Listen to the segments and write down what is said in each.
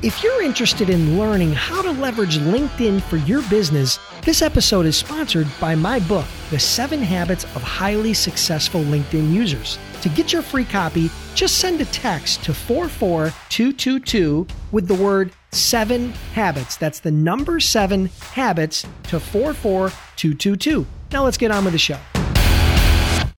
If you're interested in learning how to leverage LinkedIn for your business, this episode is sponsored by my book, The Seven Habits of Highly Successful LinkedIn Users. To get your free copy, just send a text to 44222 with the word seven habits. That's the number seven habits to 44222. Now let's get on with the show.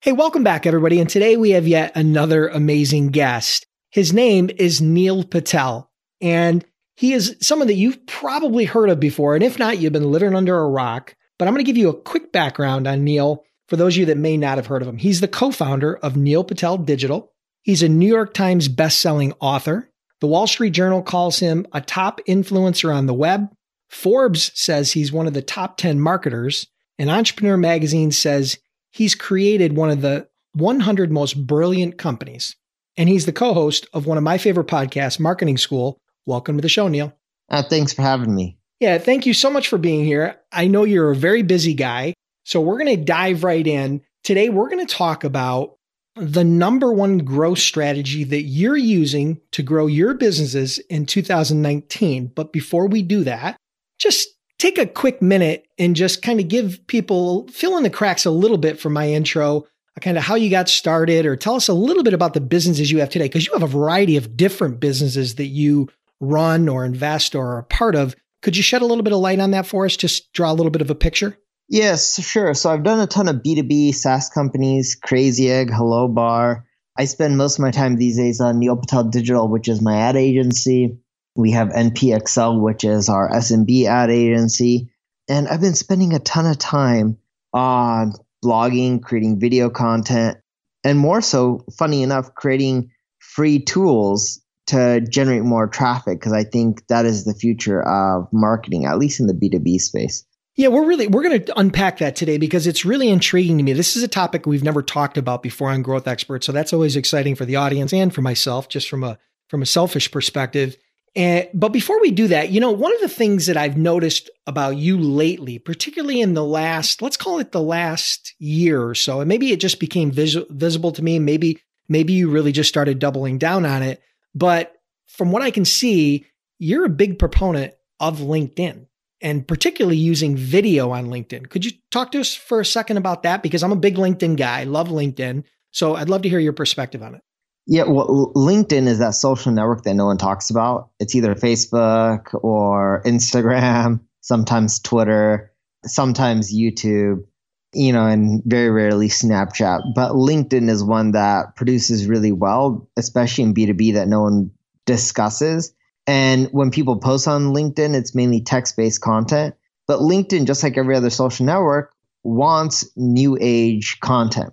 Hey, welcome back, everybody. And today we have yet another amazing guest. His name is Neil Patel, and he is someone that you've probably heard of before. And if not, you've been living under a rock. But I'm going to give you a quick background on Neil for those of you that may not have heard of him. He's the co founder of Neil Patel Digital. He's a New York Times best-selling author. The Wall Street Journal calls him a top influencer on the web. Forbes says he's one of the top 10 marketers. And Entrepreneur Magazine says he's created one of the 100 most brilliant companies and he's the co host of one of my favorite podcasts, Marketing School. Welcome to the show, Neil. Uh, thanks for having me. Yeah, thank you so much for being here. I know you're a very busy guy, so we're going to dive right in. Today, we're going to talk about the number one growth strategy that you're using to grow your businesses in 2019. But before we do that, just take a quick minute and just kind of give people, fill in the cracks a little bit for my intro kind of how you got started or tell us a little bit about the businesses you have today because you have a variety of different businesses that you run or invest or are a part of. Could you shed a little bit of light on that for us? Just draw a little bit of a picture. Yes, sure. So I've done a ton of B2B SaaS companies, Crazy Egg, Hello Bar. I spend most of my time these days on Neil Patel Digital, which is my ad agency. We have NP Accel, which is our SMB ad agency. And I've been spending a ton of time on blogging, creating video content, and more so, funny enough, creating free tools to generate more traffic because I think that is the future of marketing, at least in the B2B space. Yeah, we're really we're going to unpack that today because it's really intriguing to me. This is a topic we've never talked about before on Growth Expert, so that's always exciting for the audience and for myself, just from a from a selfish perspective. And, but before we do that, you know, one of the things that I've noticed about you lately, particularly in the last, let's call it the last year or so, and maybe it just became vis- visible to me. Maybe, maybe you really just started doubling down on it. But from what I can see, you're a big proponent of LinkedIn and particularly using video on LinkedIn. Could you talk to us for a second about that? Because I'm a big LinkedIn guy, love LinkedIn. So I'd love to hear your perspective on it. Yeah, well, LinkedIn is that social network that no one talks about. It's either Facebook or Instagram, sometimes Twitter, sometimes YouTube, you know, and very rarely Snapchat. But LinkedIn is one that produces really well, especially in B2B that no one discusses. And when people post on LinkedIn, it's mainly text based content. But LinkedIn, just like every other social network, wants new age content.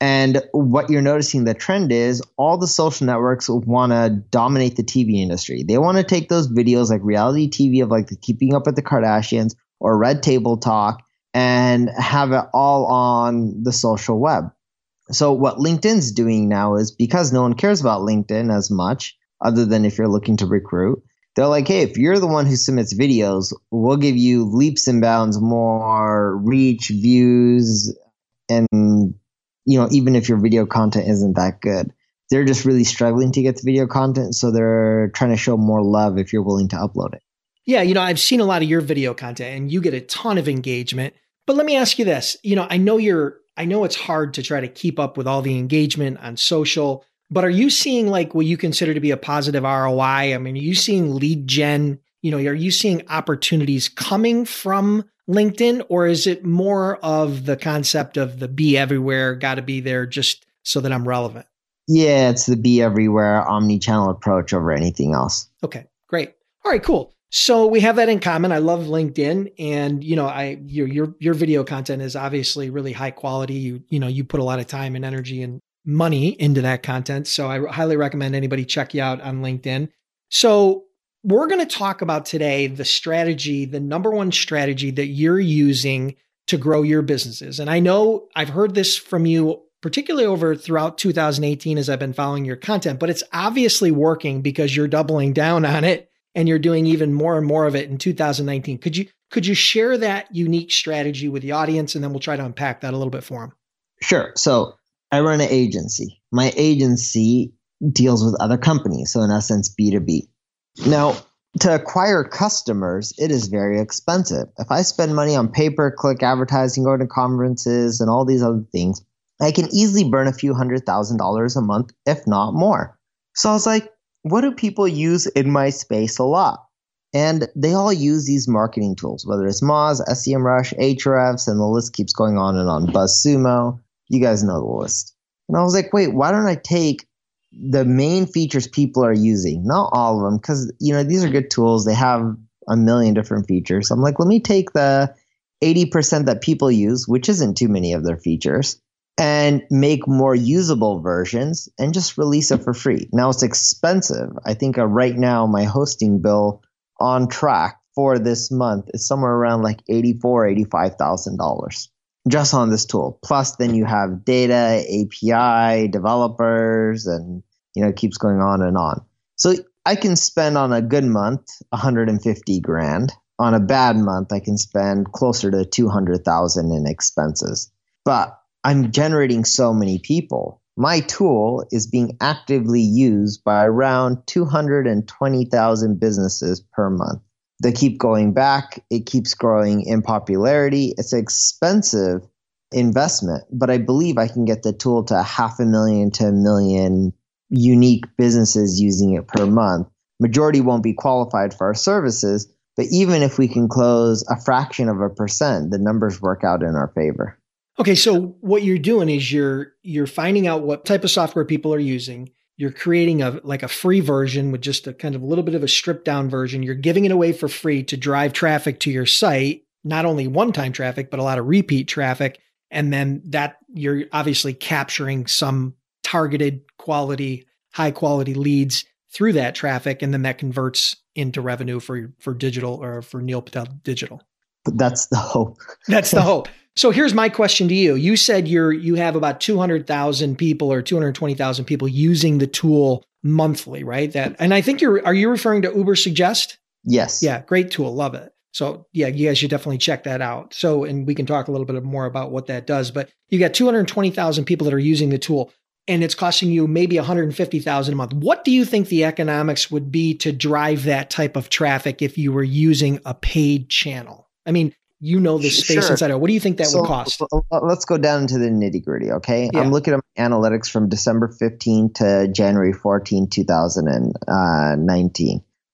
And what you're noticing the trend is all the social networks want to dominate the TV industry. They want to take those videos like reality TV of like the keeping up with the Kardashians or Red Table Talk and have it all on the social web. So what LinkedIn's doing now is because no one cares about LinkedIn as much, other than if you're looking to recruit, they're like, hey, if you're the one who submits videos, we'll give you leaps and bounds more reach, views, and you know, even if your video content isn't that good. They're just really struggling to get the video content, so they're trying to show more love if you're willing to upload it. Yeah, you know, I've seen a lot of your video content and you get a ton of engagement. But let me ask you this. You know, I know you're I know it's hard to try to keep up with all the engagement on social, but are you seeing like what you consider to be a positive ROI? I mean, are you seeing lead gen? You know, are you seeing opportunities coming from LinkedIn, or is it more of the concept of the be everywhere, got to be there just so that I'm relevant? Yeah, it's the be everywhere omni-channel approach over anything else. Okay, great. All right, cool. So we have that in common. I love LinkedIn, and you know, I your your your video content is obviously really high quality. You you know, you put a lot of time and energy and money into that content. So I highly recommend anybody check you out on LinkedIn. So we're going to talk about today the strategy, the number one strategy that you're using to grow your businesses. And I know I've heard this from you particularly over throughout 2018 as I've been following your content, but it's obviously working because you're doubling down on it and you're doing even more and more of it in 2019. Could you could you share that unique strategy with the audience and then we'll try to unpack that a little bit for them? Sure. So, I run an agency. My agency deals with other companies, so in essence B2B. Now, to acquire customers, it is very expensive. If I spend money on pay per click advertising, going to conferences, and all these other things, I can easily burn a few hundred thousand dollars a month, if not more. So I was like, what do people use in my space a lot? And they all use these marketing tools, whether it's Moz, SEMrush, Ahrefs, and the list keeps going on and on. BuzzSumo, you guys know the list. And I was like, wait, why don't I take the main features people are using, not all of them, because you know these are good tools. They have a million different features. I'm like, let me take the 80% that people use, which isn't too many of their features, and make more usable versions and just release it for free. Now it's expensive. I think uh, right now my hosting bill on track for this month is somewhere around like eighty-four, eighty-five thousand dollars just on this tool. Plus, then you have data, API, developers, and you know it keeps going on and on. So I can spend on a good month 150 grand. On a bad month, I can spend closer to 200,000 in expenses. But I'm generating so many people. My tool is being actively used by around 220,000 businesses per month. They keep going back, it keeps growing in popularity. It's an expensive investment, but I believe I can get the tool to half a million to a million unique businesses using it per month. Majority won't be qualified for our services, but even if we can close a fraction of a percent, the numbers work out in our favor. Okay, so what you're doing is you're you're finding out what type of software people are using. You're creating a like a free version with just a kind of a little bit of a stripped down version. You're giving it away for free to drive traffic to your site, not only one-time traffic, but a lot of repeat traffic. And then that you're obviously capturing some targeted quality, high quality leads through that traffic, and then that converts into revenue for for digital or for Neil Patel Digital. But that's the hope. that's the hope. So here's my question to you. You said you're you have about 200,000 people or 220,000 people using the tool monthly, right? That and I think you're are you referring to Uber Suggest? Yes. Yeah, great tool. Love it. So yeah, you guys should definitely check that out. So and we can talk a little bit more about what that does, but you got 220,000 people that are using the tool and it's costing you maybe 150,000 a month. What do you think the economics would be to drive that type of traffic if you were using a paid channel? I mean, you know the space sure. inside out. What do you think that so, would cost? Let's go down into the nitty gritty, okay? Yeah. I'm looking at analytics from December 15 to January 14, 2019. Uh,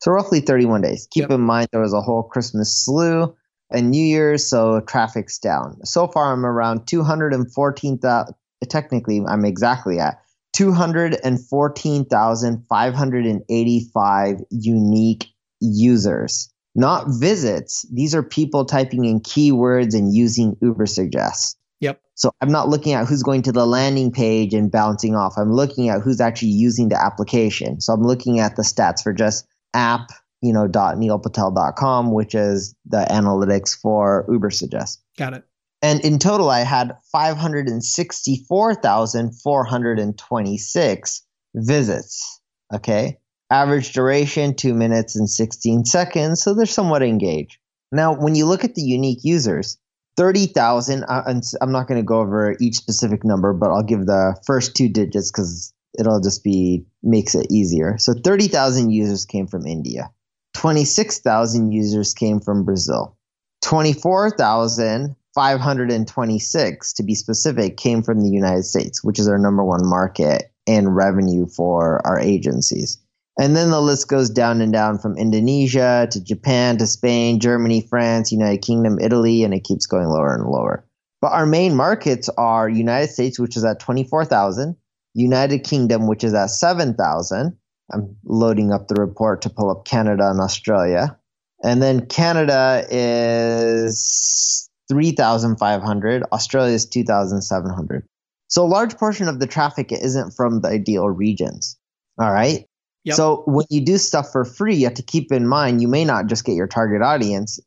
so roughly 31 days. Keep yep. in mind there was a whole Christmas slew and New Year's, so traffic's down. So far, I'm around 214,000. Technically, I'm exactly at 214,585 unique users not visits. These are people typing in keywords and using Uber Suggest. Yep. So I'm not looking at who's going to the landing page and bouncing off. I'm looking at who's actually using the application. So I'm looking at the stats for just app, you know, dot neilpatel.com, which is the analytics for Uber Suggest. Got it. And in total, I had 564,426 visits. Okay. Average duration, two minutes and 16 seconds, so they're somewhat engaged. Now, when you look at the unique users, 30,000, uh, I'm not going to go over each specific number, but I'll give the first two digits because it'll just be, makes it easier. So 30,000 users came from India. 26,000 users came from Brazil. 24,526, to be specific, came from the United States, which is our number one market and revenue for our agencies. And then the list goes down and down from Indonesia to Japan to Spain, Germany, France, United Kingdom, Italy, and it keeps going lower and lower. But our main markets are United States, which is at 24,000, United Kingdom, which is at 7,000. I'm loading up the report to pull up Canada and Australia. And then Canada is 3,500, Australia is 2,700. So a large portion of the traffic isn't from the ideal regions. All right. Yep. So when you do stuff for free, you have to keep in mind you may not just get your target audience.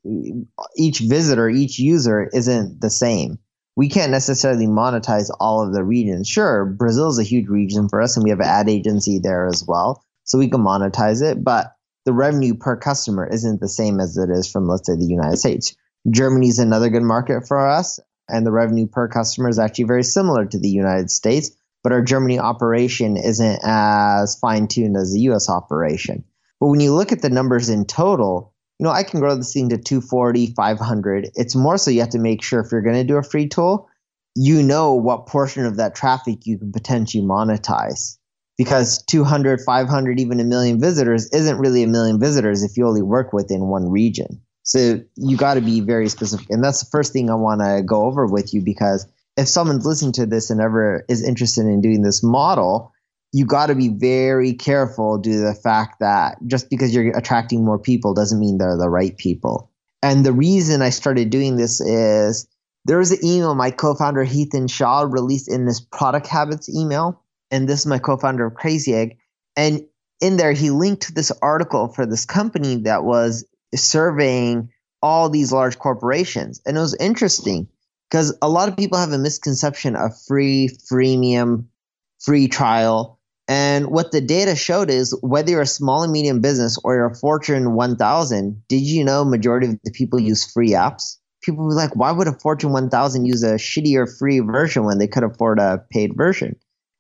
Each visitor, each user isn't the same. We can't necessarily monetize all of the regions. Sure, Brazil is a huge region for us, and we have an ad agency there as well, so we can monetize it. But the revenue per customer isn't the same as it is from, let's say, the United States. Germany is another good market for us, and the revenue per customer is actually very similar to the United States but our Germany operation isn't as fine tuned as the US operation. But when you look at the numbers in total, you know, I can grow this thing to 240, 500. It's more so you have to make sure if you're going to do a free tool, you know what portion of that traffic you can potentially monetize. Because 200, 500, even a million visitors isn't really a million visitors if you only work within one region. So you got to be very specific. And that's the first thing I want to go over with you because if someone's listening to this and ever is interested in doing this model, you got to be very careful due to the fact that just because you're attracting more people doesn't mean they're the right people. And the reason I started doing this is there was an email my co-founder Hiten Shah released in this product habits email, and this is my co-founder of Crazy Egg, and in there he linked this article for this company that was surveying all these large corporations, and it was interesting because a lot of people have a misconception of free, freemium, free trial. And what the data showed is whether you're a small and medium business or you're a Fortune 1000, did you know majority of the people use free apps? People were like, why would a Fortune 1000 use a shittier free version when they could afford a paid version?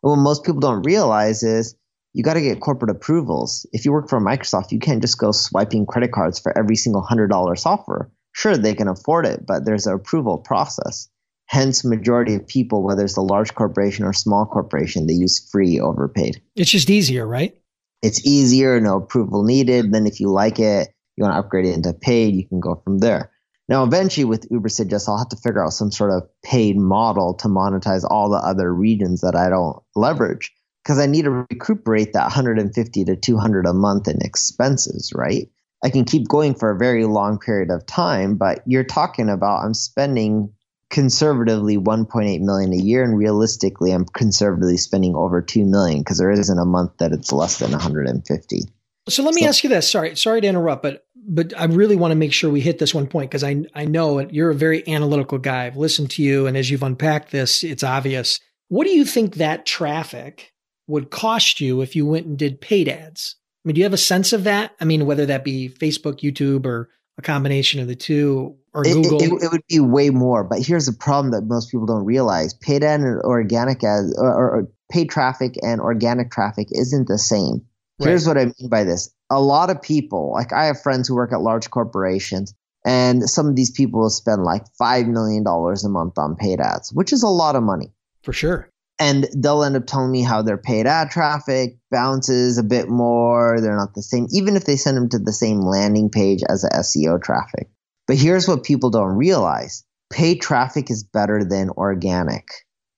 And what most people don't realize is you got to get corporate approvals. If you work for Microsoft, you can't just go swiping credit cards for every single $100 software sure they can afford it, but there's an approval process. Hence, majority of people, whether it's a large corporation or small corporation, they use free overpaid. It's just easier, right? It's easier, no approval needed. Then, if you like it, you want to upgrade it into paid, you can go from there. Now, eventually, with Ubersuggest, I'll have to figure out some sort of paid model to monetize all the other regions that I don't leverage because I need to recuperate that 150 to 200 a month in expenses, right? I can keep going for a very long period of time, but you're talking about I'm spending conservatively 1.8 million a year and realistically I'm conservatively spending over 2 million because there isn't a month that it's less than 150. So let me so, ask you this. Sorry, sorry to interrupt, but but I really want to make sure we hit this one point because I I know you're a very analytical guy. I've listened to you and as you've unpacked this, it's obvious. What do you think that traffic would cost you if you went and did paid ads? Mean, do you have a sense of that? I mean, whether that be Facebook, YouTube, or a combination of the two, or it, Google? It, it, would be way more. But here's the problem that most people don't realize: paid and organic as or, or paid traffic and organic traffic isn't the same. Right. Here's what I mean by this: a lot of people, like I have friends who work at large corporations, and some of these people will spend like five million dollars a month on paid ads, which is a lot of money. For sure and they'll end up telling me how their paid ad traffic bounces a bit more. They're not the same, even if they send them to the same landing page as the SEO traffic. But here's what people don't realize paid traffic is better than organic.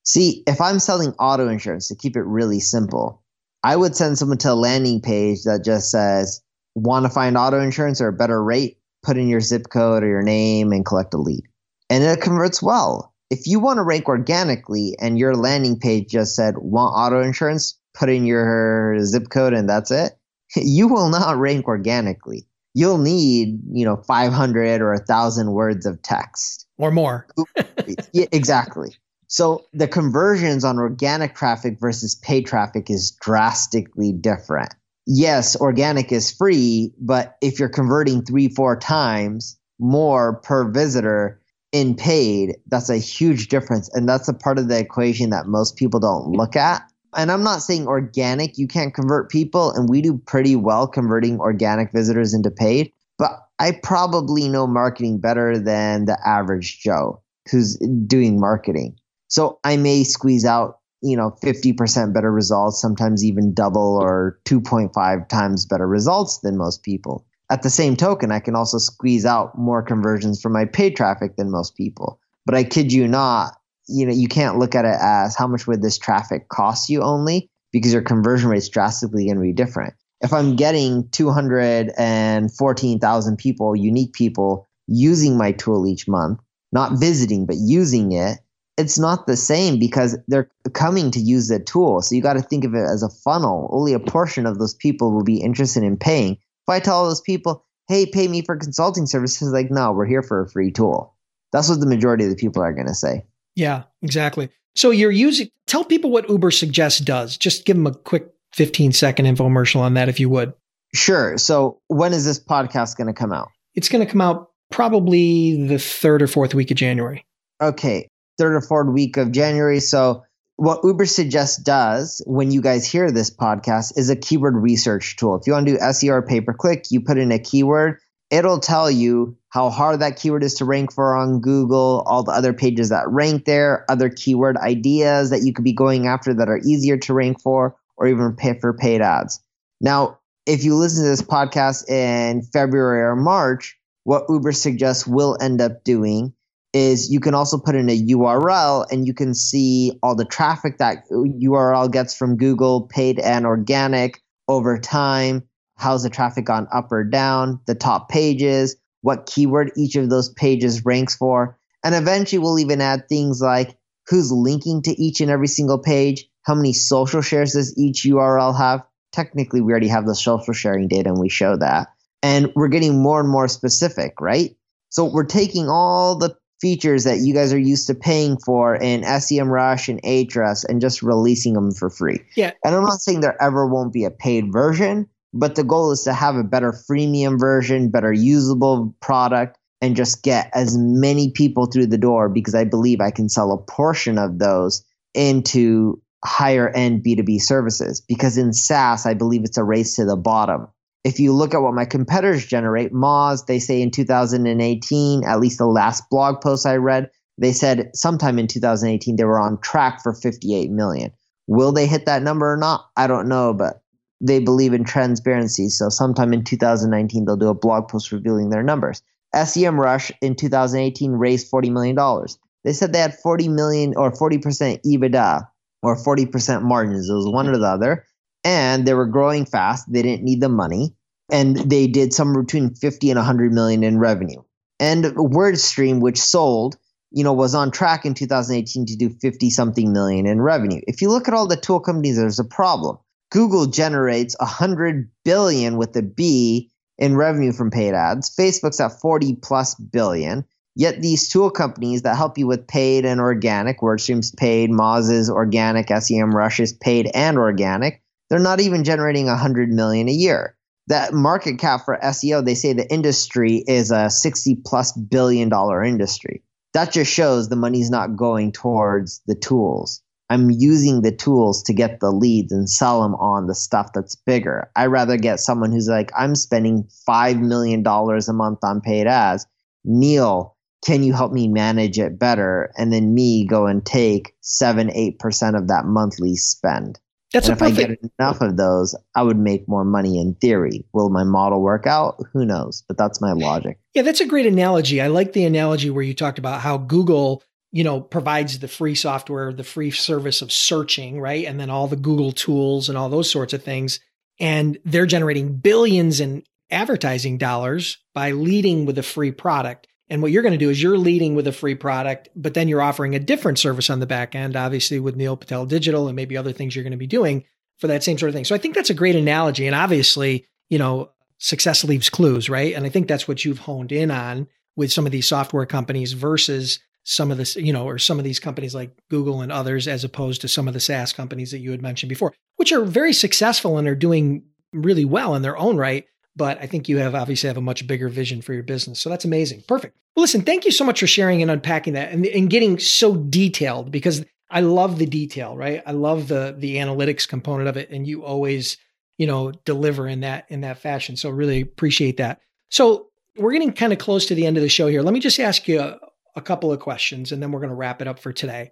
See, if I'm selling auto insurance to keep it really simple, I would send someone to a landing page that just says, Want to find auto insurance or a better rate? Put in your zip code or your name and collect a lead. And it converts well if you want to rank organically and your landing page just said want auto insurance, put in your zip code and that's it, you will not rank organically. You'll need, you know, 500 or 1000 words of text or more. yeah, exactly. So the conversions on organic traffic versus paid traffic is drastically different. Yes, organic is free, but if you're converting 3 4 times more per visitor, in paid, that's a huge difference. And that's a part of the equation that most people don't look at. And I'm not saying organic, you can't convert people, and we do pretty well converting organic visitors into paid. But I probably know marketing better than the average Joe who's doing marketing. So I may squeeze out, you know, 50% better results, sometimes even double or 2.5 times better results than most people. At the same token, I can also squeeze out more conversions from my paid traffic than most people. But I kid you not, you know, you can't look at it as how much would this traffic cost you only because your conversion rate is drastically going to be different. If I'm getting 214,000 people, unique people using my tool each month, not visiting, but using it, it's not the same because they're coming to use the tool. So you got to think of it as a funnel. Only a portion of those people will be interested in paying. If I tell those people, hey, pay me for consulting services, like, no, we're here for a free tool. That's what the majority of the people are going to say. Yeah, exactly. So you're using, tell people what Uber Suggest does. Just give them a quick 15 second infomercial on that, if you would. Sure. So when is this podcast going to come out? It's going to come out probably the third or fourth week of January. Okay third or fourth week of January. So what Uber Suggest does when you guys hear this podcast is a keyword research tool. If you want to do SEO or pay per click, you put in a keyword, it'll tell you how hard that keyword is to rank for on Google, all the other pages that rank there, other keyword ideas that you could be going after that are easier to rank for, or even pay for paid ads. Now, if you listen to this podcast in February or March, what Uber Suggest will end up doing is you can also put in a URL and you can see all the traffic that URL gets from Google, paid and organic over time. How's the traffic gone up or down? The top pages, what keyword each of those pages ranks for. And eventually we'll even add things like who's linking to each and every single page, how many social shares does each URL have. Technically, we already have the social sharing data and we show that. And we're getting more and more specific, right? So we're taking all the features that you guys are used to paying for in SEMrush and Ahrefs and just releasing them for free. Yeah. And I'm not saying there ever won't be a paid version, but the goal is to have a better freemium version, better usable product, and just get as many people through the door because I believe I can sell a portion of those into higher end B2B services. Because in SaaS, I believe it's a race to the bottom if you look at what my competitors generate, Moz, they say in 2018, at least the last blog post I read, they said sometime in 2018 they were on track for 58 million. Will they hit that number or not? I don't know, but they believe in transparency. So sometime in 2019 they'll do a blog post revealing their numbers. SEMrush in 2018 raised 40 million dollars. They said they had 40 million or 40% EBITDA or 40% margins. It was one or the other and they were growing fast. They didn't need the money, and they did somewhere between 50 and 100 million in revenue. And WordStream, which sold, you know, was on track in 2018 to do 50 something million in revenue. If you look at all the tool companies, there's a problem. Google generates 100 billion with a B in revenue from paid ads. Facebook's at 40 plus billion. Yet these tool companies that help you with paid and organic, WordStream's paid, Moz's organic, SEMrush's paid and organic, they're not even generating 100 million a year. That market cap for SEO, they say the industry is a 60 plus billion dollar industry. That just shows the money's not going towards the tools. I'm using the tools to get the leads and sell them on the stuff that's bigger. I rather get someone who's like, I'm spending $5 million a month on paid ads. Neil, can you help me manage it better? And then me go and take seven, 8% of that monthly spend. That's and if perfect, I get enough of those, I would make more money in theory. Will my model work out? Who knows? But that's my logic. Yeah, that's a great analogy. I like the analogy where you talked about how Google, you know, provides the free software, the free service of searching, right? And then all the Google tools and all those sorts of things. And they're generating billions in advertising dollars by leading with a free product. And what you're going to do is you're leading with a free product, but then you're offering a different service on the back end, obviously with Neil Patel Digital and maybe other things you're going to be doing for that same sort of thing. So I think that's a great analogy. And obviously, you know, success leaves clues, right? And I think that's what you've honed in on with some of these software companies versus some of this, you know, or some of these companies like Google and others, as opposed to some of the SaaS companies that you had mentioned before, which are very successful and are doing really well in their own right but I think you have obviously have a much bigger vision for your business. So that's amazing. Perfect. Well, listen, thank you so much for sharing and unpacking that and, and getting so detailed because I love the detail, right? I love the the analytics component of it. And you always, you know, deliver in that in that fashion. So really appreciate that. So we're getting kind of close to the end of the show here. Let me just ask you a, a couple of questions and then we're going to wrap it up for today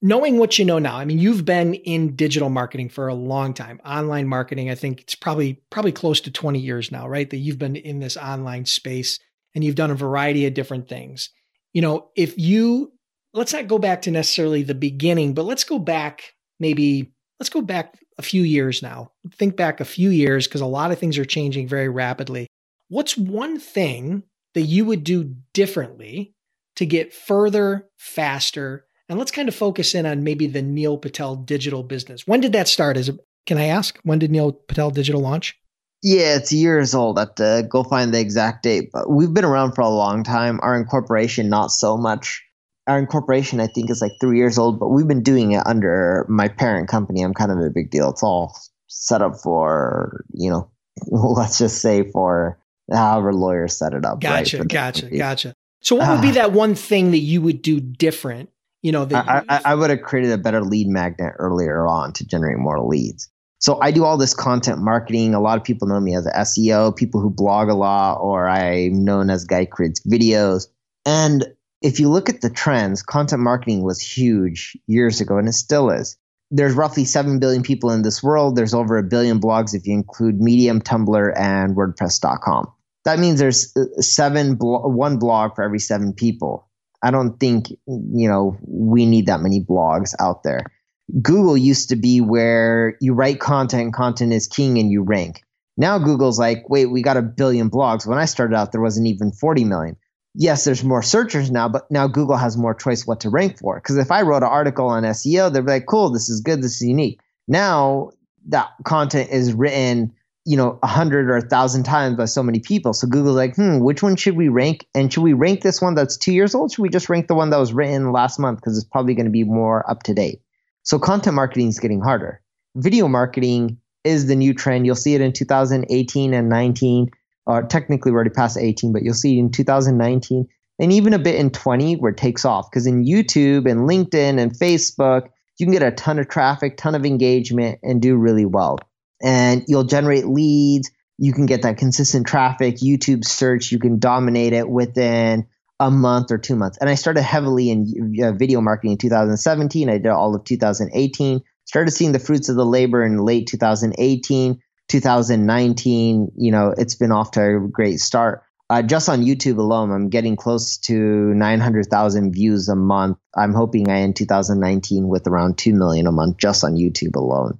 knowing what you know now, I mean, you've been in digital marketing for a long time. Online marketing, I think it's probably probably close to 20 years now, right? That you've been in this online space and you've done a variety of different things. You know, if you let's not go back to necessarily the beginning, but let's go back maybe let's go back a few years now. Think back a few years because a lot of things are changing very rapidly. What's one thing that you would do differently to get further, faster, And let's kind of focus in on maybe the Neil Patel digital business. When did that start? Is it, can I ask? When did Neil Patel Digital launch? Yeah, it's years old. I have to go find the exact date, but we've been around for a long time. Our incorporation, not so much. Our incorporation, I think, is like three years old, but we've been doing it under my parent company. I'm kind of a big deal. It's all set up for, you know, let's just say for however lawyers set it up. Gotcha, right, gotcha, gotcha. So, what would be ah. that one thing that you would do different? You know, I, I, I would have created a better lead magnet earlier on to generate more leads. So I do all this content marketing. A lot of people know me as an SEO, people who blog a lot, or I'm known as guy creates videos. And if you look at the trends, content marketing was huge years ago, and it still is. There's roughly 7 billion people in this world. There's over a billion blogs if you include Medium, Tumblr, and WordPress.com. That means there's uh, seven blo- one blog for every seven people. I don't think you know we need that many blogs out there. Google used to be where you write content, content is king, and you rank. Now Google's like, wait, we got a billion blogs. When I started out, there wasn't even 40 million. Yes, there's more searchers now, but now Google has more choice what to rank for. Because if I wrote an article on SEO, they'd be like, cool, this is good, this is unique. Now that content is written, you know, a hundred or a thousand times by so many people. So Google's like, hmm, which one should we rank? And should we rank this one that's two years old? Should we just rank the one that was written last month because it's probably going to be more up to date? So content marketing is getting harder. Video marketing is the new trend. You'll see it in 2018 and 19. Or technically, we're already past 18, but you'll see it in 2019 and even a bit in 20 where it takes off. Because in YouTube and LinkedIn and Facebook, you can get a ton of traffic, ton of engagement, and do really well. And you'll generate leads. You can get that consistent traffic. YouTube search, you can dominate it within a month or two months. And I started heavily in uh, video marketing in 2017. I did all of 2018. Started seeing the fruits of the labor in late 2018, 2019. You know, it's been off to a great start. Uh, just on YouTube alone, I'm getting close to 900,000 views a month. I'm hoping I end 2019 with around 2 million a month just on YouTube alone.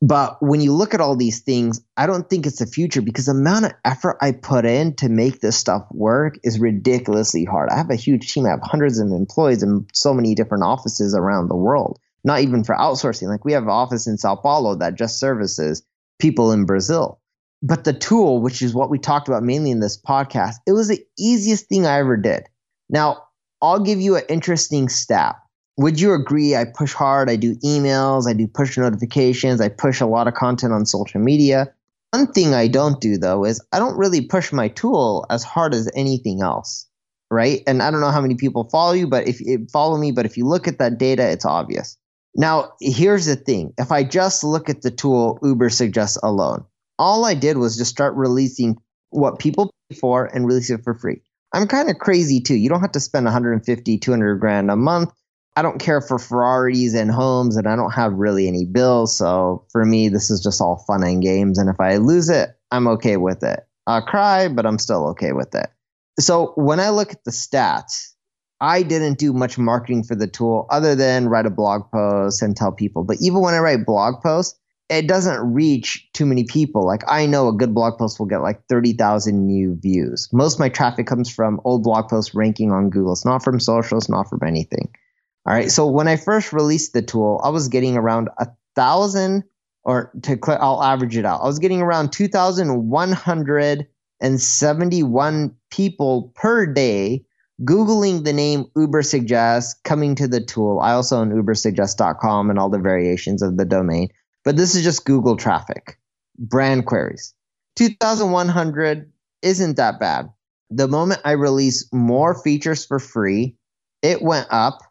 But when you look at all these things, I don't think it's the future because the amount of effort I put in to make this stuff work is ridiculously hard. I have a huge team. I have hundreds of employees in so many different offices around the world, not even for outsourcing. Like we have an office in Sao Paulo that just services people in Brazil. But the tool, which is what we talked about mainly in this podcast, it was the easiest thing I ever did. Now, I'll give you an interesting stat would you agree I push hard? I do emails, I do push notifications, I push a lot of content on social media. One thing I don't do though is I don't really push my tool as hard as anything else, right? And I don't know how many people follow you, but if you follow me, but if you look at that data, it's obvious. Now, here's the thing. If I just look at the tool Uber suggests alone, all I did was just start releasing what people pay for and release it for free. I'm kind of crazy too. You don't have to spend 150, 200 grand a month I don't care for Ferraris and homes, and I don't have really any bills. So for me, this is just all fun and games. And if I lose it, I'm okay with it. I'll cry, but I'm still okay with it. So when I look at the stats, I didn't do much marketing for the tool other than write a blog post and tell people. But even when I write blog posts, it doesn't reach too many people. Like I know a good blog post will get like 30,000 new views. Most of my traffic comes from old blog posts ranking on Google. It's not from social, it's not from anything. All right. So when I first released the tool, I was getting around a thousand, or to I'll average it out. I was getting around two thousand one hundred and seventy-one people per day googling the name Ubersuggest, coming to the tool. I also own UberSuggest.com and all the variations of the domain, but this is just Google traffic, brand queries. 2,100 isn't that bad. The moment I release more features for free, it went up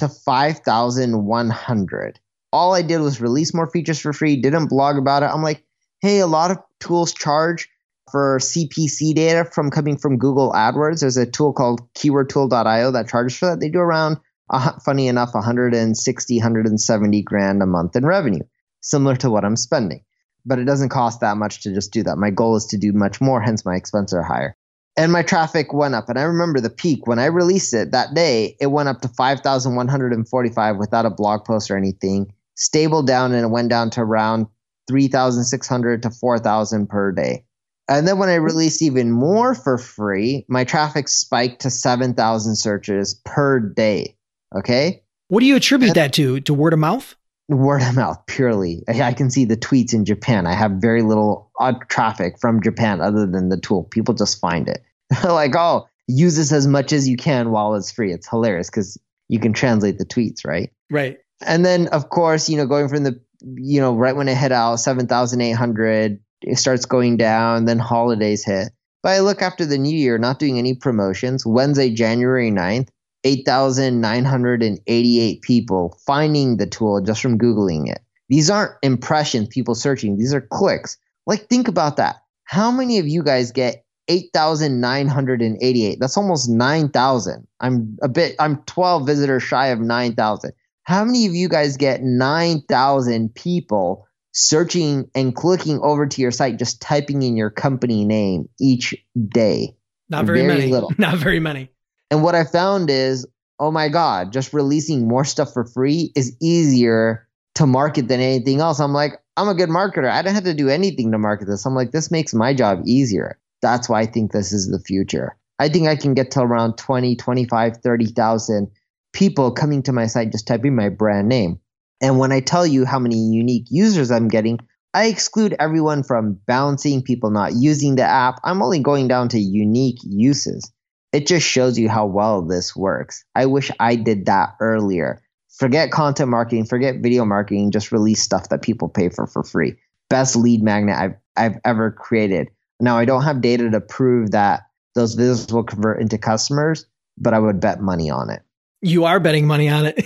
to 5,100. All I did was release more features for free, didn't blog about it. I'm like, hey, a lot of tools charge for CPC data from coming from Google AdWords. There's a tool called keywordtool.io that charges for that. They do around, uh, funny enough, 160, 170 grand a month in revenue, similar to what I'm spending. But it doesn't cost that much to just do that. My goal is to do much more, hence my expenses are higher and my traffic went up. And I remember the peak when I released it that day, it went up to 5,145 without a blog post or anything, stable down, and it went down to around 3,600 to 4,000 per day. And then when I released even more for free, my traffic spiked to 7,000 searches per day. Okay. What do you attribute that to? To word of mouth? Word of mouth, purely. I can see the tweets in Japan. I have very little odd traffic from Japan other than the tool. People just find it. like, oh, use this as much as you can while it's free. It's hilarious because you can translate the tweets, right? Right. And then, of course, you know, going from the, you know, right when it hit out, 7,800, it starts going down, then holidays hit. But I look after the new year, not doing any promotions. Wednesday, January 9th, 8,988 people finding the tool just from Googling it. These aren't impressions, people searching, these are clicks. Like, think about that. How many of you guys get 8,988? That's almost 9,000. I'm a bit, I'm 12 visitors shy of 9,000. How many of you guys get 9,000 people searching and clicking over to your site, just typing in your company name each day? Not very, very many. Little. Not very many. And what I found is, oh my God, just releasing more stuff for free is easier to market than anything else. I'm like, I'm a good marketer. I don't have to do anything to market this. I'm like, this makes my job easier. That's why I think this is the future. I think I can get to around 20, 25, 30,000 people coming to my site just typing my brand name. And when I tell you how many unique users I'm getting, I exclude everyone from bouncing, people not using the app. I'm only going down to unique uses it just shows you how well this works. I wish I did that earlier. Forget content marketing, forget video marketing, just release stuff that people pay for for free. Best lead magnet I've I've ever created. Now I don't have data to prove that those visitors will convert into customers, but I would bet money on it. You are betting money on it.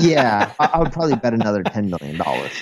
yeah, I, I would probably bet another ten million dollars.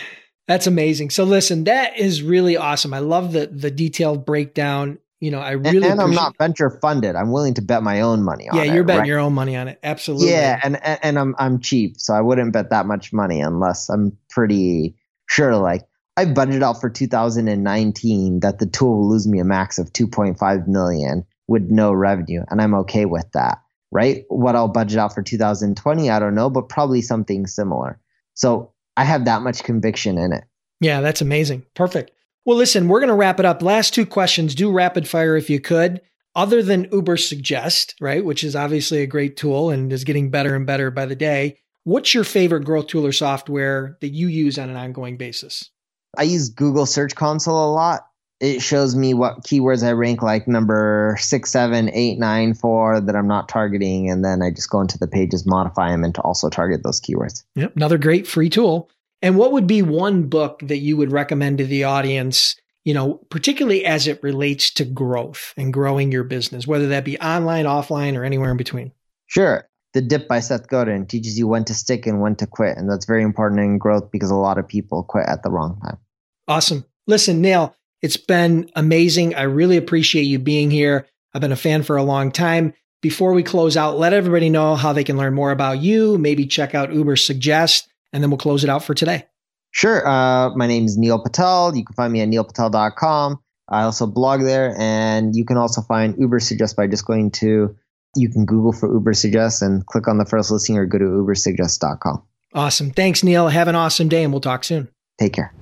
That's amazing. So listen, that is really awesome. I love the the detailed breakdown you know, I really and, and I'm not venture funded. I'm willing to bet my own money on yeah, it. Yeah, you're betting right? your own money on it. Absolutely. Yeah, and and I'm I'm cheap, so I wouldn't bet that much money unless I'm pretty sure. Like I budgeted out for 2019 that the tool will lose me a max of 2.5 million with no revenue, and I'm okay with that. Right? What I'll budget out for 2020, I don't know, but probably something similar. So I have that much conviction in it. Yeah, that's amazing. Perfect. Well, listen, we're going to wrap it up. Last two questions. Do rapid fire if you could. Other than Uber Suggest, right, which is obviously a great tool and is getting better and better by the day, what's your favorite growth tool or software that you use on an ongoing basis? I use Google Search Console a lot. It shows me what keywords I rank like number six, seven, eight, nine, four that I'm not targeting. And then I just go into the pages, modify them, and to also target those keywords. Yep. Another great free tool. And what would be one book that you would recommend to the audience, you know, particularly as it relates to growth and growing your business, whether that be online, offline, or anywhere in between? Sure. The Dip by Seth Godin teaches you when to stick and when to quit. And that's very important in growth because a lot of people quit at the wrong time. Awesome. Listen, Neil, it's been amazing. I really appreciate you being here. I've been a fan for a long time. Before we close out, let everybody know how they can learn more about you, maybe check out Uber Suggest, and then we'll close it out for today. Sure. Uh, my name is Neil Patel. You can find me at neilpatel.com. I also blog there, and you can also find Uber Suggest by just going to, you can Google for Uber Suggest and click on the first listing or go to ubersuggest.com. Awesome. Thanks, Neil. Have an awesome day, and we'll talk soon. Take care.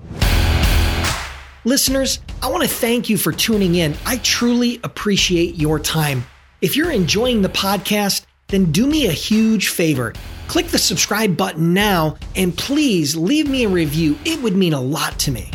Listeners, I want to thank you for tuning in. I truly appreciate your time. If you're enjoying the podcast, then do me a huge favor. Click the subscribe button now and please leave me a review. It would mean a lot to me.